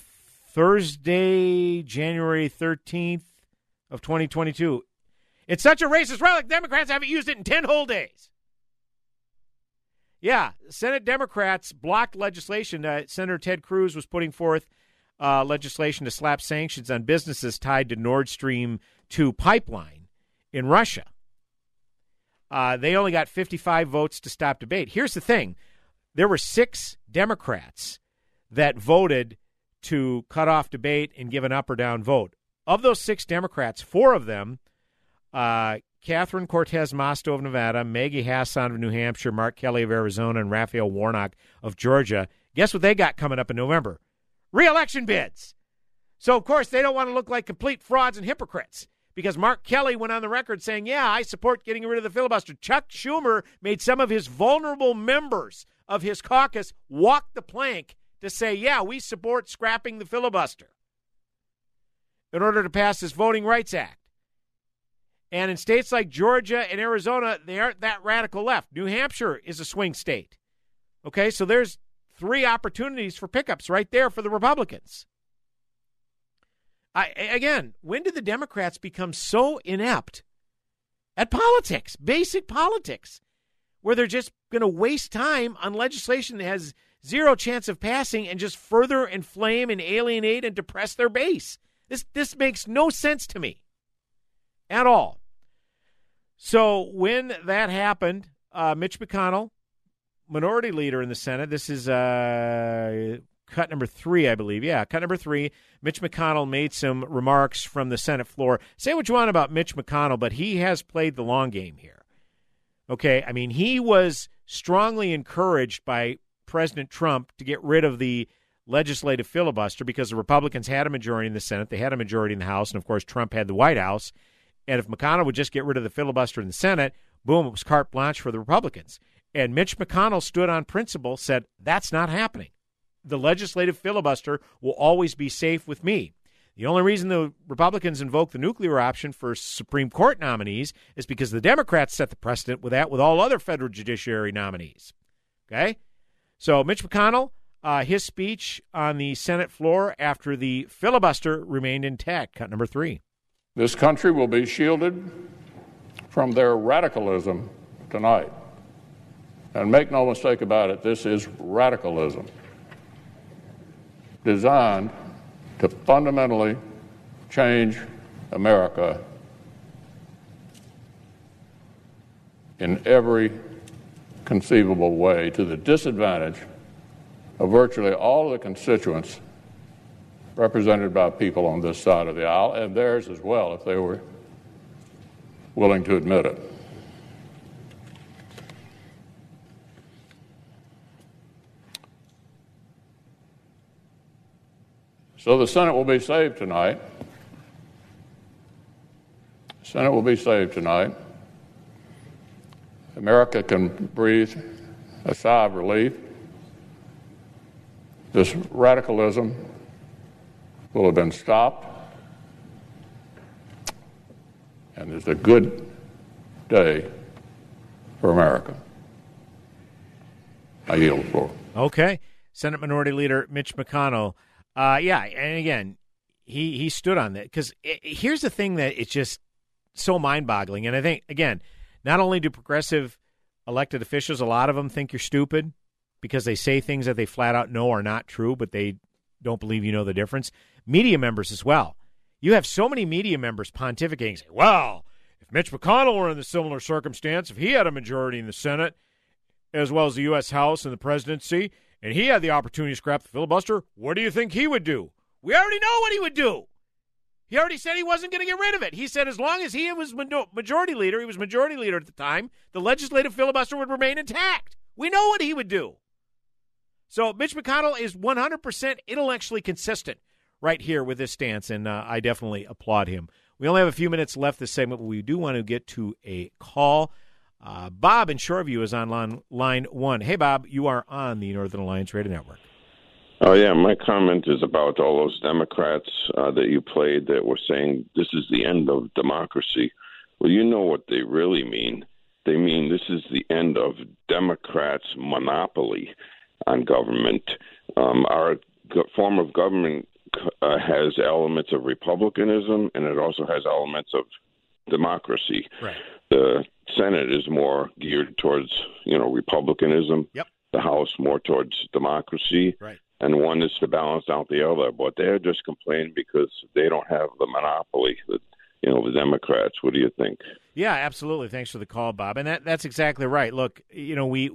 Thursday, January 13th of 2022. It's such a racist relic, Democrats haven't used it in 10 whole days. Yeah, Senate Democrats blocked legislation. Uh, Senator Ted Cruz was putting forth uh, legislation to slap sanctions on businesses tied to Nord Stream 2 pipeline in Russia. Uh, they only got 55 votes to stop debate. Here's the thing there were six Democrats that voted to cut off debate and give an up or down vote. Of those six Democrats, four of them, uh, Catherine Cortez Masto of Nevada, Maggie Hassan of New Hampshire, Mark Kelly of Arizona, and Raphael Warnock of Georgia, guess what they got coming up in November? Reelection bids. So, of course, they don't want to look like complete frauds and hypocrites because Mark Kelly went on the record saying, Yeah, I support getting rid of the filibuster. Chuck Schumer made some of his vulnerable members of his caucus walk the plank to say, Yeah, we support scrapping the filibuster in order to pass this Voting Rights Act. And in states like Georgia and Arizona, they aren't that radical left. New Hampshire is a swing state. Okay, so there's three opportunities for pickups right there for the Republicans. I, again, when did the Democrats become so inept at politics, basic politics, where they're just going to waste time on legislation that has zero chance of passing and just further inflame and alienate and depress their base? This this makes no sense to me at all. So when that happened, uh, Mitch McConnell, minority leader in the Senate, this is uh, cut number three, I believe. Yeah, cut number three. Mitch McConnell made some remarks from the Senate floor. Say what you want about Mitch McConnell, but he has played the long game here. Okay, I mean, he was strongly encouraged by President Trump to get rid of the legislative filibuster because the Republicans had a majority in the Senate, they had a majority in the House, and of course, Trump had the White House. And if McConnell would just get rid of the filibuster in the Senate, boom, it was carte blanche for the Republicans. And Mitch McConnell stood on principle, said, that's not happening. The legislative filibuster will always be safe with me. The only reason the Republicans invoke the nuclear option for Supreme Court nominees is because the Democrats set the precedent with that with all other federal judiciary nominees. Okay? So, Mitch McConnell, uh, his speech on the Senate floor after the filibuster remained intact. Cut number three. This country will be shielded from their radicalism tonight. And make no mistake about it, this is radicalism designed to fundamentally change America in every conceivable way to the disadvantage of virtually all of the constituents represented by people on this side of the aisle, and theirs as well, if they were willing to admit it. So the Senate will be saved tonight. The Senate will be saved tonight. America can breathe a sigh of relief. This radicalism will have been stopped. And it's a good day for America. I yield the floor. Okay. Senate Minority Leader Mitch McConnell uh, yeah, and again, he he stood on that because here's the thing that it's just so mind-boggling, and I think again, not only do progressive elected officials, a lot of them think you're stupid because they say things that they flat out know are not true, but they don't believe you know the difference. Media members as well. You have so many media members pontificating, saying, "Well, if Mitch McConnell were in a similar circumstance, if he had a majority in the Senate, as well as the U.S. House and the presidency, and he had the opportunity to scrap the filibuster, what do you think he would do? We already know what he would do. He already said he wasn't going to get rid of it. He said as long as he was majority leader, he was majority leader at the time, the legislative filibuster would remain intact. We know what he would do. So Mitch McConnell is 100% intellectually consistent right here with this stance, and uh, I definitely applaud him. We only have a few minutes left this segment, but we do want to get to a call. Uh, Bob in Shoreview is on line, line one. Hey, Bob, you are on the Northern Alliance Radio Network. Oh, yeah. My comment is about all those Democrats uh, that you played that were saying this is the end of democracy. Well, you know what they really mean. They mean this is the end of Democrats' monopoly on government. Um, our form of government uh, has elements of republicanism and it also has elements of democracy. Right. The Senate is more geared towards, you know, republicanism. Yep. The House more towards democracy. Right. And one is to balance out the other. But they're just complaining because they don't have the monopoly that you know the Democrats. What do you think? Yeah, absolutely. Thanks for the call, Bob. And that that's exactly right. Look, you know, we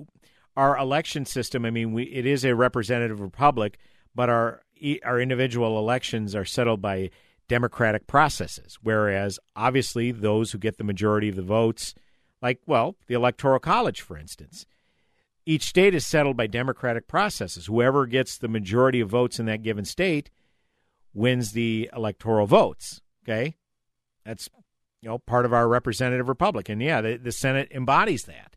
our election system. I mean, we it is a representative republic, but our our individual elections are settled by democratic processes. Whereas, obviously, those who get the majority of the votes like, well, the Electoral College, for instance. Each state is settled by democratic processes. Whoever gets the majority of votes in that given state wins the electoral votes. Okay? That's you know part of our representative republic. And yeah, the, the Senate embodies that.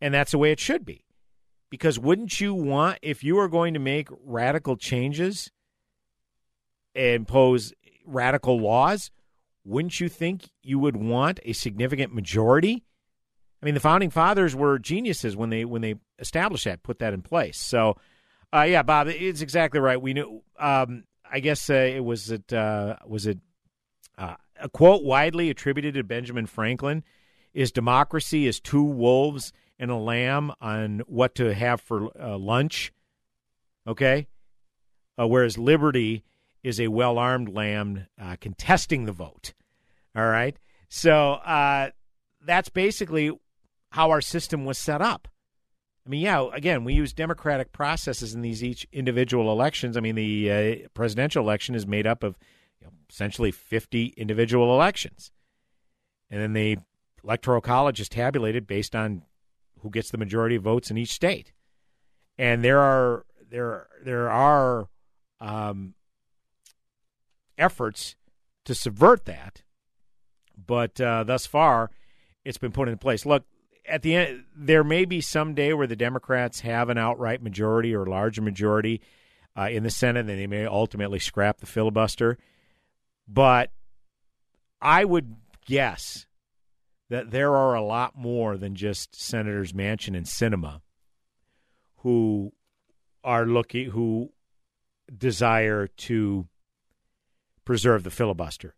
And that's the way it should be. Because wouldn't you want, if you are going to make radical changes, and impose radical laws, wouldn't you think you would want a significant majority I mean, the founding fathers were geniuses when they when they established that, put that in place. So, uh, yeah, Bob, it's exactly right. We knew. Um, I guess uh, it was it uh, was it uh, a quote widely attributed to Benjamin Franklin is democracy is two wolves and a lamb on what to have for uh, lunch. Okay, uh, whereas liberty is a well armed lamb contesting the vote. All right, so that's basically how our system was set up. I mean, yeah, again, we use democratic processes in these each individual elections. I mean, the uh, presidential election is made up of you know, essentially 50 individual elections. And then the electoral college is tabulated based on who gets the majority of votes in each state. And there are there there are um, efforts to subvert that, but uh, thus far, it's been put in place. Look, at the end, there may be some day where the Democrats have an outright majority or larger majority uh, in the Senate, and they may ultimately scrap the filibuster. But I would guess that there are a lot more than just Senators Manchin and Sinema who are looking who desire to preserve the filibuster.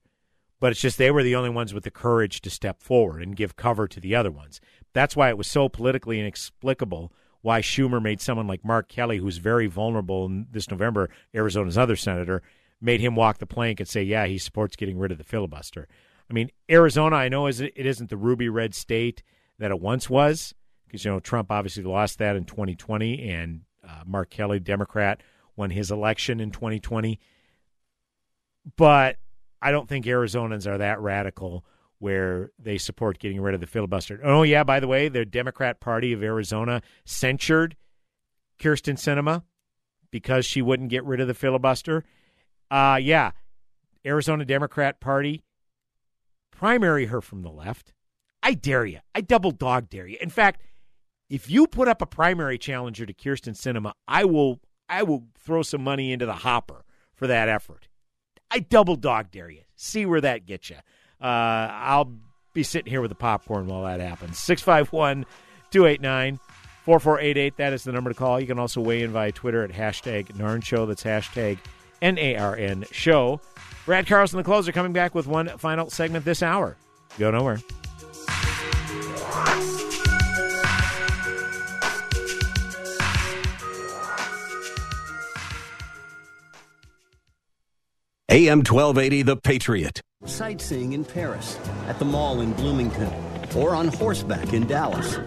But it's just they were the only ones with the courage to step forward and give cover to the other ones. That's why it was so politically inexplicable why Schumer made someone like Mark Kelly, who's very vulnerable in this November, Arizona's other senator, made him walk the plank and say, yeah, he supports getting rid of the filibuster. I mean, Arizona, I know is it isn't the ruby red state that it once was, because you know Trump obviously lost that in 2020, and uh, Mark Kelly, Democrat, won his election in 2020. But I don't think Arizonans are that radical where they support getting rid of the filibuster. Oh, yeah, by the way, the Democrat Party of Arizona censured Kyrsten Sinema because she wouldn't get rid of the filibuster. Uh, yeah, Arizona Democrat Party, primary her from the left. I dare you. I double dog dare you. In fact, if you put up a primary challenger to Kyrsten Sinema, I will I will throw some money into the hopper for that effort. I double dog dare you. See where that gets you. Uh, I'll be sitting here with the popcorn while that happens. 651 289 4488. That is the number to call. You can also weigh in via Twitter at hashtag Narn Show. That's hashtag N A R N Show. Brad Carlson, the closer, coming back with one final segment this hour. Go nowhere. AM 1280, The Patriot. Sightseeing in Paris, at the mall in Bloomington, or on horseback in Dallas.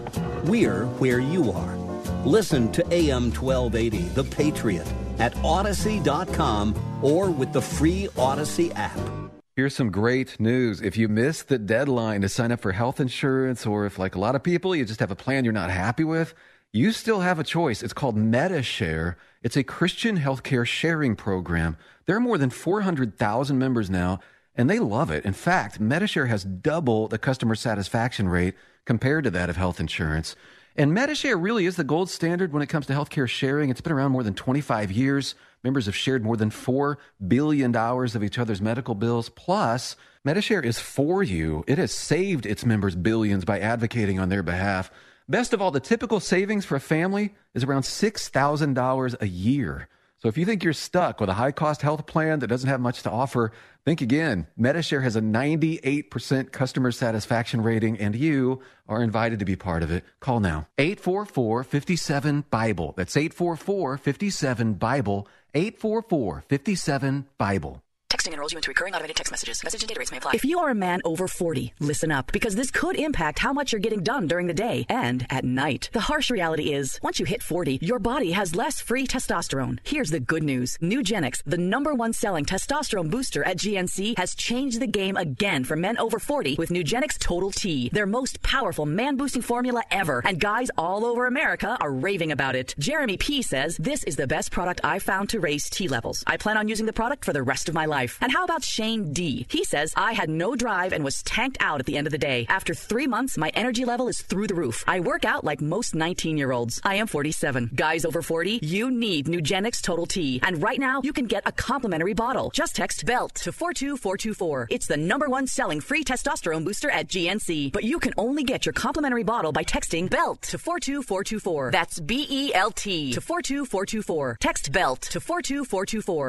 We're where you are. Listen to AM 1280, The Patriot, at Odyssey.com or with the free Odyssey app. Here's some great news. If you missed the deadline to sign up for health insurance, or if, like a lot of people, you just have a plan you're not happy with, you still have a choice. It's called Medi-Share. It's a Christian healthcare sharing program. There are more than 400,000 members now, and they love it. In fact, Medi-Share has double the customer satisfaction rate compared to that of health insurance. And Medi-Share really is the gold standard when it comes to healthcare sharing. It's been around more than 25 years. Members have shared more than $4 billion of each other's medical bills. Plus, Medi-Share is for you. It has saved its members billions by advocating on their behalf. Best of all, the typical savings for a family is around $6,000 a year. So if you think you're stuck with a high cost health plan that doesn't have much to offer, think again. Medi-Share has a 98% customer satisfaction rating, and you are invited to be part of it. Call now 844 57 Bible. That's 844 57 Bible. 844 57 Bible. Texting enrolls you into recurring automated text messages. Message and data rates may apply. If you are a man over 40, listen up because this could impact how much you're getting done during the day and at night. The harsh reality is, once you hit 40, your body has less free testosterone. Here's the good news. Nugenix, the number one selling testosterone booster at GNC, has changed the game again for men over 40 with Nugenix Total T, their most powerful man boosting formula ever. And guys all over America are raving about it. Jeremy P says, This is the best product I've found to raise T levels. I plan on using the product for the rest of my life. Life. And how about Shane D? He says, I had no drive and was tanked out at the end of the day. After three months, my energy level is through the roof. I work out like most 19 year olds. I am 47. Guys over 40, you need Nugenix Total T. And right now, you can get a complimentary bottle. Just text BELT to 42424. It's the number one selling free testosterone booster at GNC. But you can only get your complimentary bottle by texting BELT to 42424. That's B E L T to 42424. Text BELT to 42424.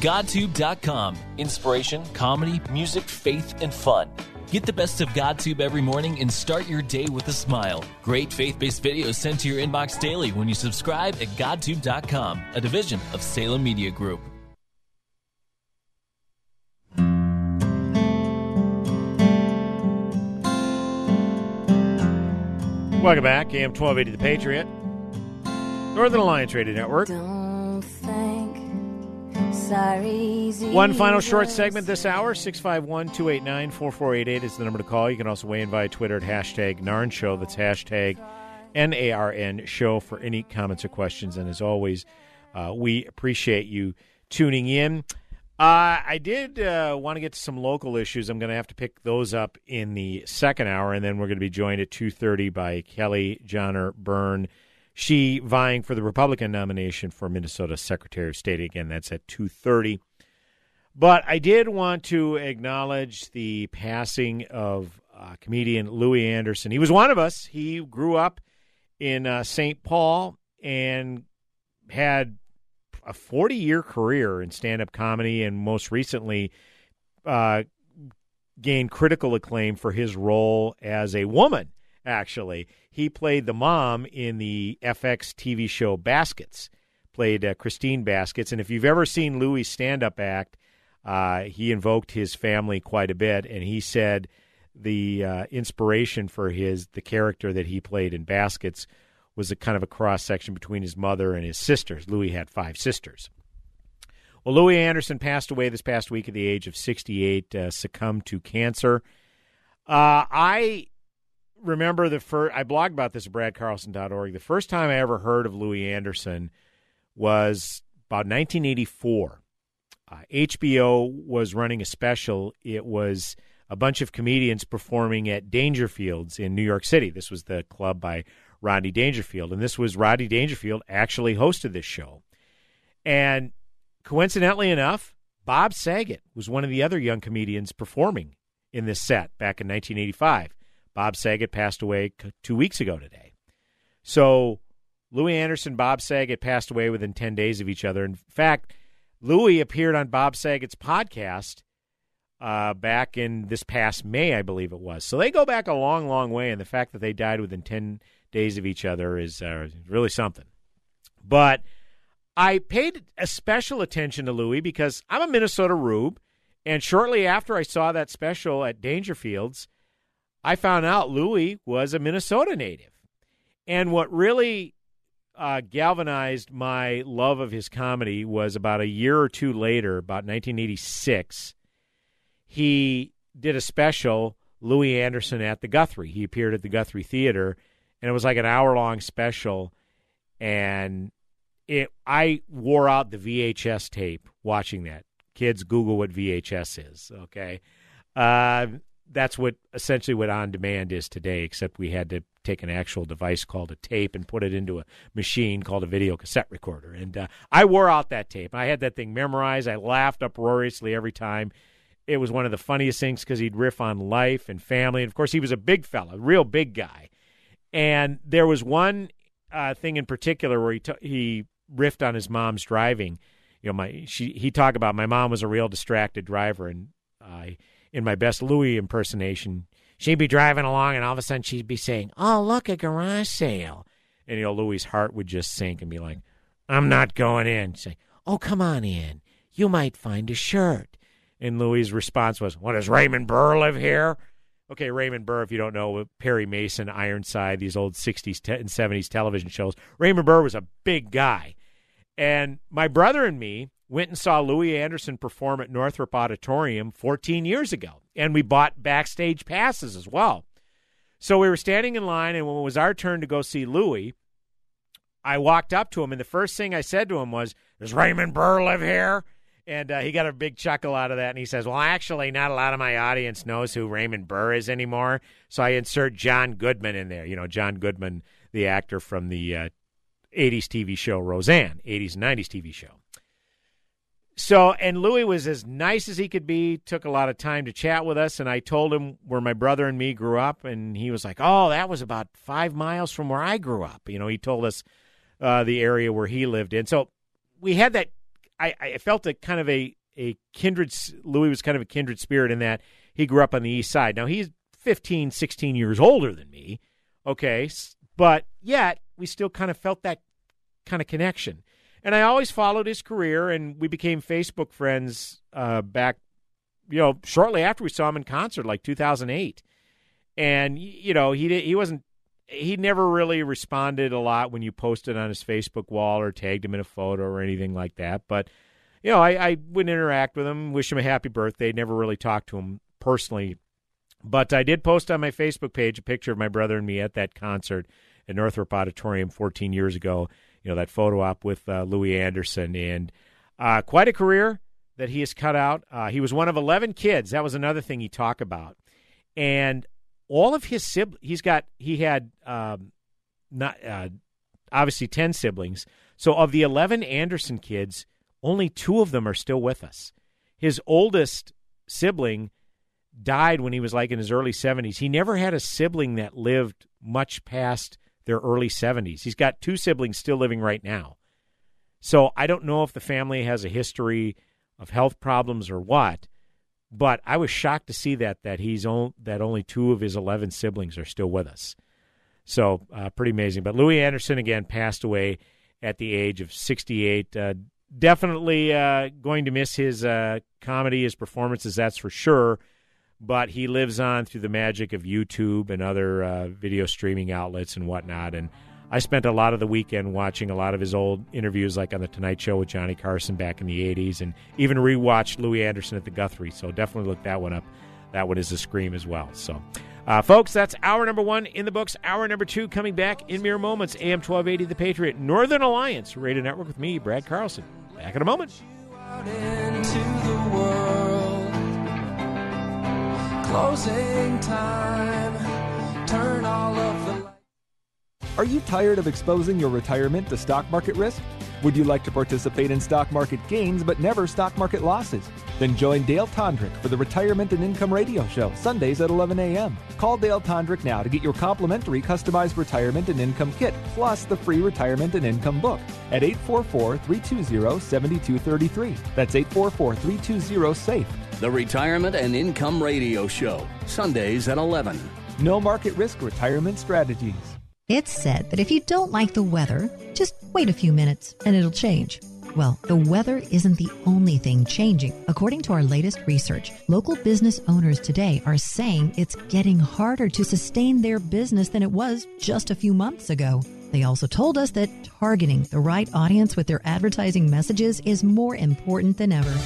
GodTube.com. Inspiration, comedy, music, faith, and fun. Get the best of GodTube every morning and start your day with a smile. Great faith based videos sent to your inbox daily when you subscribe at GodTube.com, a division of Salem Media Group. Welcome back. AM 1280 The Patriot. Northern Alliance Radio Network. One final short segment this hour 651 289 4488 is the number to call. You can also weigh in via Twitter at hashtag NARN Show. That's hashtag N A R N Show for any comments or questions. And as always, uh, we appreciate you tuning in. Uh, I did uh, want to get to some local issues. I'm going to have to pick those up in the second hour, and then we're going to be joined at 2.30 by Kelly Jahner-Byrne she vying for the Republican nomination for Minnesota Secretary of State. Again, that's at 2:30. But I did want to acknowledge the passing of uh, comedian Louie Anderson. He was one of us. He grew up in uh, St. Paul and had a 40 year career in stand up comedy, and most recently uh, gained critical acclaim for his role as a woman. Actually, he played the mom in the FX TV show Baskets, played uh, Christine Baskets. And if you've ever seen Louie's stand up act, uh, he invoked his family quite a bit. And he said the uh, inspiration for his the character that he played in Baskets was a kind of a cross section between his mother and his sisters. Louie had five sisters. Well, Louie Anderson passed away this past week at the age of 68, uh, succumbed to cancer. Uh, I remember the first, I blogged about this at bradcarlson.org. The first time I ever heard of Louie Anderson was about 1984. Uh, HBO was running a special. It was a bunch of comedians performing at Dangerfields in New York City. This was the club by Rodney Dangerfield. And this was Rodney Dangerfield actually hosted this show. And coincidentally enough, Bob Saget was one of the other young comedians performing in this set back in 1985. Bob Saget passed away two weeks ago today. So Louie Anderson, Bob Saget passed away within 10 days of each other. In fact, Louie appeared on Bob Saget's podcast uh, back in this past May, I believe it was. So they go back a long, long way, and the fact that they died within 10 days of each other is uh, really something. But I paid a special attention to Louie because I'm a Minnesota Rube, and shortly after I saw that special at Dangerfields, I found out Louie was a Minnesota native. And what really uh, galvanized my love of his comedy was about a year or two later, about 1986, he did a special, Louie Anderson at the Guthrie. He appeared at the Guthrie Theater, and it was like an hour long special. And it, I wore out the VHS tape watching that. Kids, Google what VHS is, okay? Uh, that's what essentially what on demand is today, except we had to take an actual device called a tape and put it into a machine called a video cassette recorder. And uh, I wore out that tape. I had that thing memorized. I laughed uproariously every time. It was one of the funniest things because he'd riff on life and family. And of course, he was a big fella, real big guy. And there was one uh, thing in particular where he t- he riffed on his mom's driving. You know, my she he talked about my mom was a real distracted driver, and I in my best Louie impersonation, she'd be driving along and all of a sudden she'd be saying, Oh, look, a garage sale. And, you know, Louie's heart would just sink and be like, I'm not going in. She'd say, Oh, come on in. You might find a shirt. And Louie's response was, "What does Raymond Burr live here?" Okay, Raymond Burr, if you don't know, Perry Mason, Ironside, these old 60s te- and 70s television shows. Raymond Burr was a big guy. And my brother and me went and saw Louie Anderson perform at Northrop Auditorium 14 years ago. And we bought backstage passes as well. So we were standing in line, and when it was our turn to go see Louie, I walked up to him, and the first thing I said to him was, Does Raymond Burr live here? And uh, he got a big chuckle out of that. And he says, Well, actually, not a lot of my audience knows who Raymond Burr is anymore. So I insert John Goodman in there. You know, John Goodman, the actor from the uh, 80s TV show Roseanne, 80s and 90s TV show. So, and Louie was as nice as he could be, took a lot of time to chat with us. And I told him where my brother and me grew up. And he was like, Oh, that was about five miles from where I grew up. You know, he told us uh, the area where he lived in. So we had that. I, I felt a kind of a, a kindred, Louie was kind of a kindred spirit in that he grew up on the east side. Now he's 15, 16 years older than me. Okay. But yet we still kind of felt that kind of connection. And I always followed his career, and we became Facebook friends uh, back, you know, shortly after we saw him in concert, like 2008. And you know, he he wasn't he never really responded a lot when you posted on his Facebook wall or tagged him in a photo or anything like that. But you know, I, I would interact with him, wish him a happy birthday. Never really talked to him personally, but I did post on my Facebook page a picture of my brother and me at that concert at Northrop Auditorium 14 years ago. Know that photo op with uh, Louie Anderson, and uh, quite a career that he has cut out. Uh, he was one of 11 kids. That was another thing he talked about, and all of his siblings. He's got he had um, not uh, obviously 10 siblings. So of the 11 Anderson kids, only two of them are still with us. His oldest sibling died when he was like in his early 70s. He never had a sibling that lived much past their early 70s. He's got two siblings still living right now. So I don't know if the family has a history of health problems or what, but I was shocked to see that that he's on, that only two of his 11 siblings are still with us. So uh, pretty amazing. But Louie Anderson again passed away at the age of 68. Uh, definitely uh, going to miss his uh, comedy, his performances, that's for sure but he lives on through the magic of YouTube and other uh, video streaming outlets and whatnot. And I spent a lot of the weekend watching a lot of his old interviews, like on the Tonight Show with Johnny Carson back in the '80s, and even rewatched Louie Anderson at the Guthrie. So definitely look that one up. That one is a scream as well. So. Uh, folks, that's hour number one in the books. Hour number two coming back in mere moments. AM 1280, The Patriot, Northern Alliance Radio Network with me, Brad Carlson. Back in a moment. Closing time. Turn all of Are you tired of exposing your retirement to stock market risk? Would you like to participate in stock market gains but never stock market losses? Then join Dale Tondrick for the Retirement and Income Radio Show, Sundays at 11 a.m. Call Dale Tondrick now to get your complimentary customized retirement and income kit, plus the free retirement and income book at 844 320 7233. That's 844 320 SAFE. The Retirement and Income Radio Show, Sundays at 11. No market risk retirement strategies. It's said that if you don't like the weather, just wait a few minutes and it'll change. Well, the weather isn't the only thing changing. According to our latest research, local business owners today are saying it's getting harder to sustain their business than it was just a few months ago. They also told us that targeting the right audience with their advertising messages is more important than ever.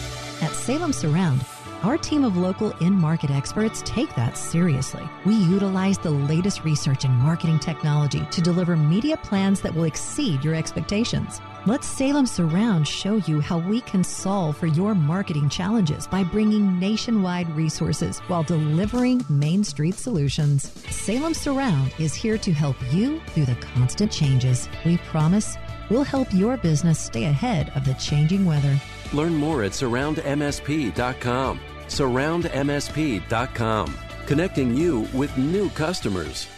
At Salem Surround, our team of local in market experts take that seriously. We utilize the latest research and marketing technology to deliver media plans that will exceed your expectations. Let Salem Surround show you how we can solve for your marketing challenges by bringing nationwide resources while delivering Main Street solutions. Salem Surround is here to help you through the constant changes. We promise we'll help your business stay ahead of the changing weather. Learn more at surroundmsp.com. Surroundmsp.com, connecting you with new customers.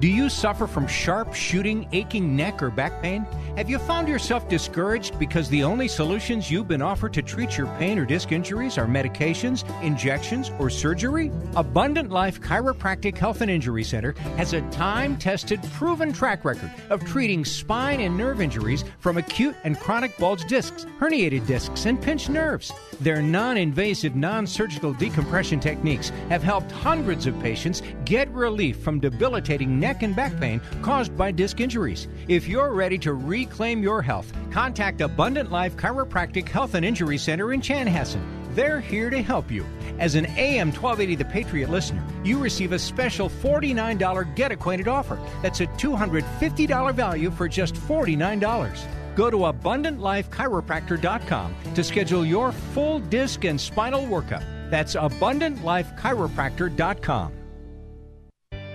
Do you suffer from sharp, shooting, aching neck or back pain? Have you found yourself discouraged because the only solutions you've been offered to treat your pain or disc injuries are medications, injections, or surgery? Abundant Life Chiropractic Health and Injury Center has a time tested, proven track record of treating spine and nerve injuries from acute and chronic bulge discs, herniated discs, and pinched nerves. Their non invasive, non surgical decompression techniques have helped hundreds of patients get relief from debilitating neck and back pain caused by disc injuries. If you're ready to reclaim your health, contact Abundant Life Chiropractic Health and Injury Center in Chanhassen. They're here to help you. As an AM 1280 The Patriot listener, you receive a special $49 Get Acquainted offer. That's a $250 value for just $49. Go to AbundantLifeChiropractor.com to schedule your full disc and spinal workup. That's AbundantLifeChiropractor.com.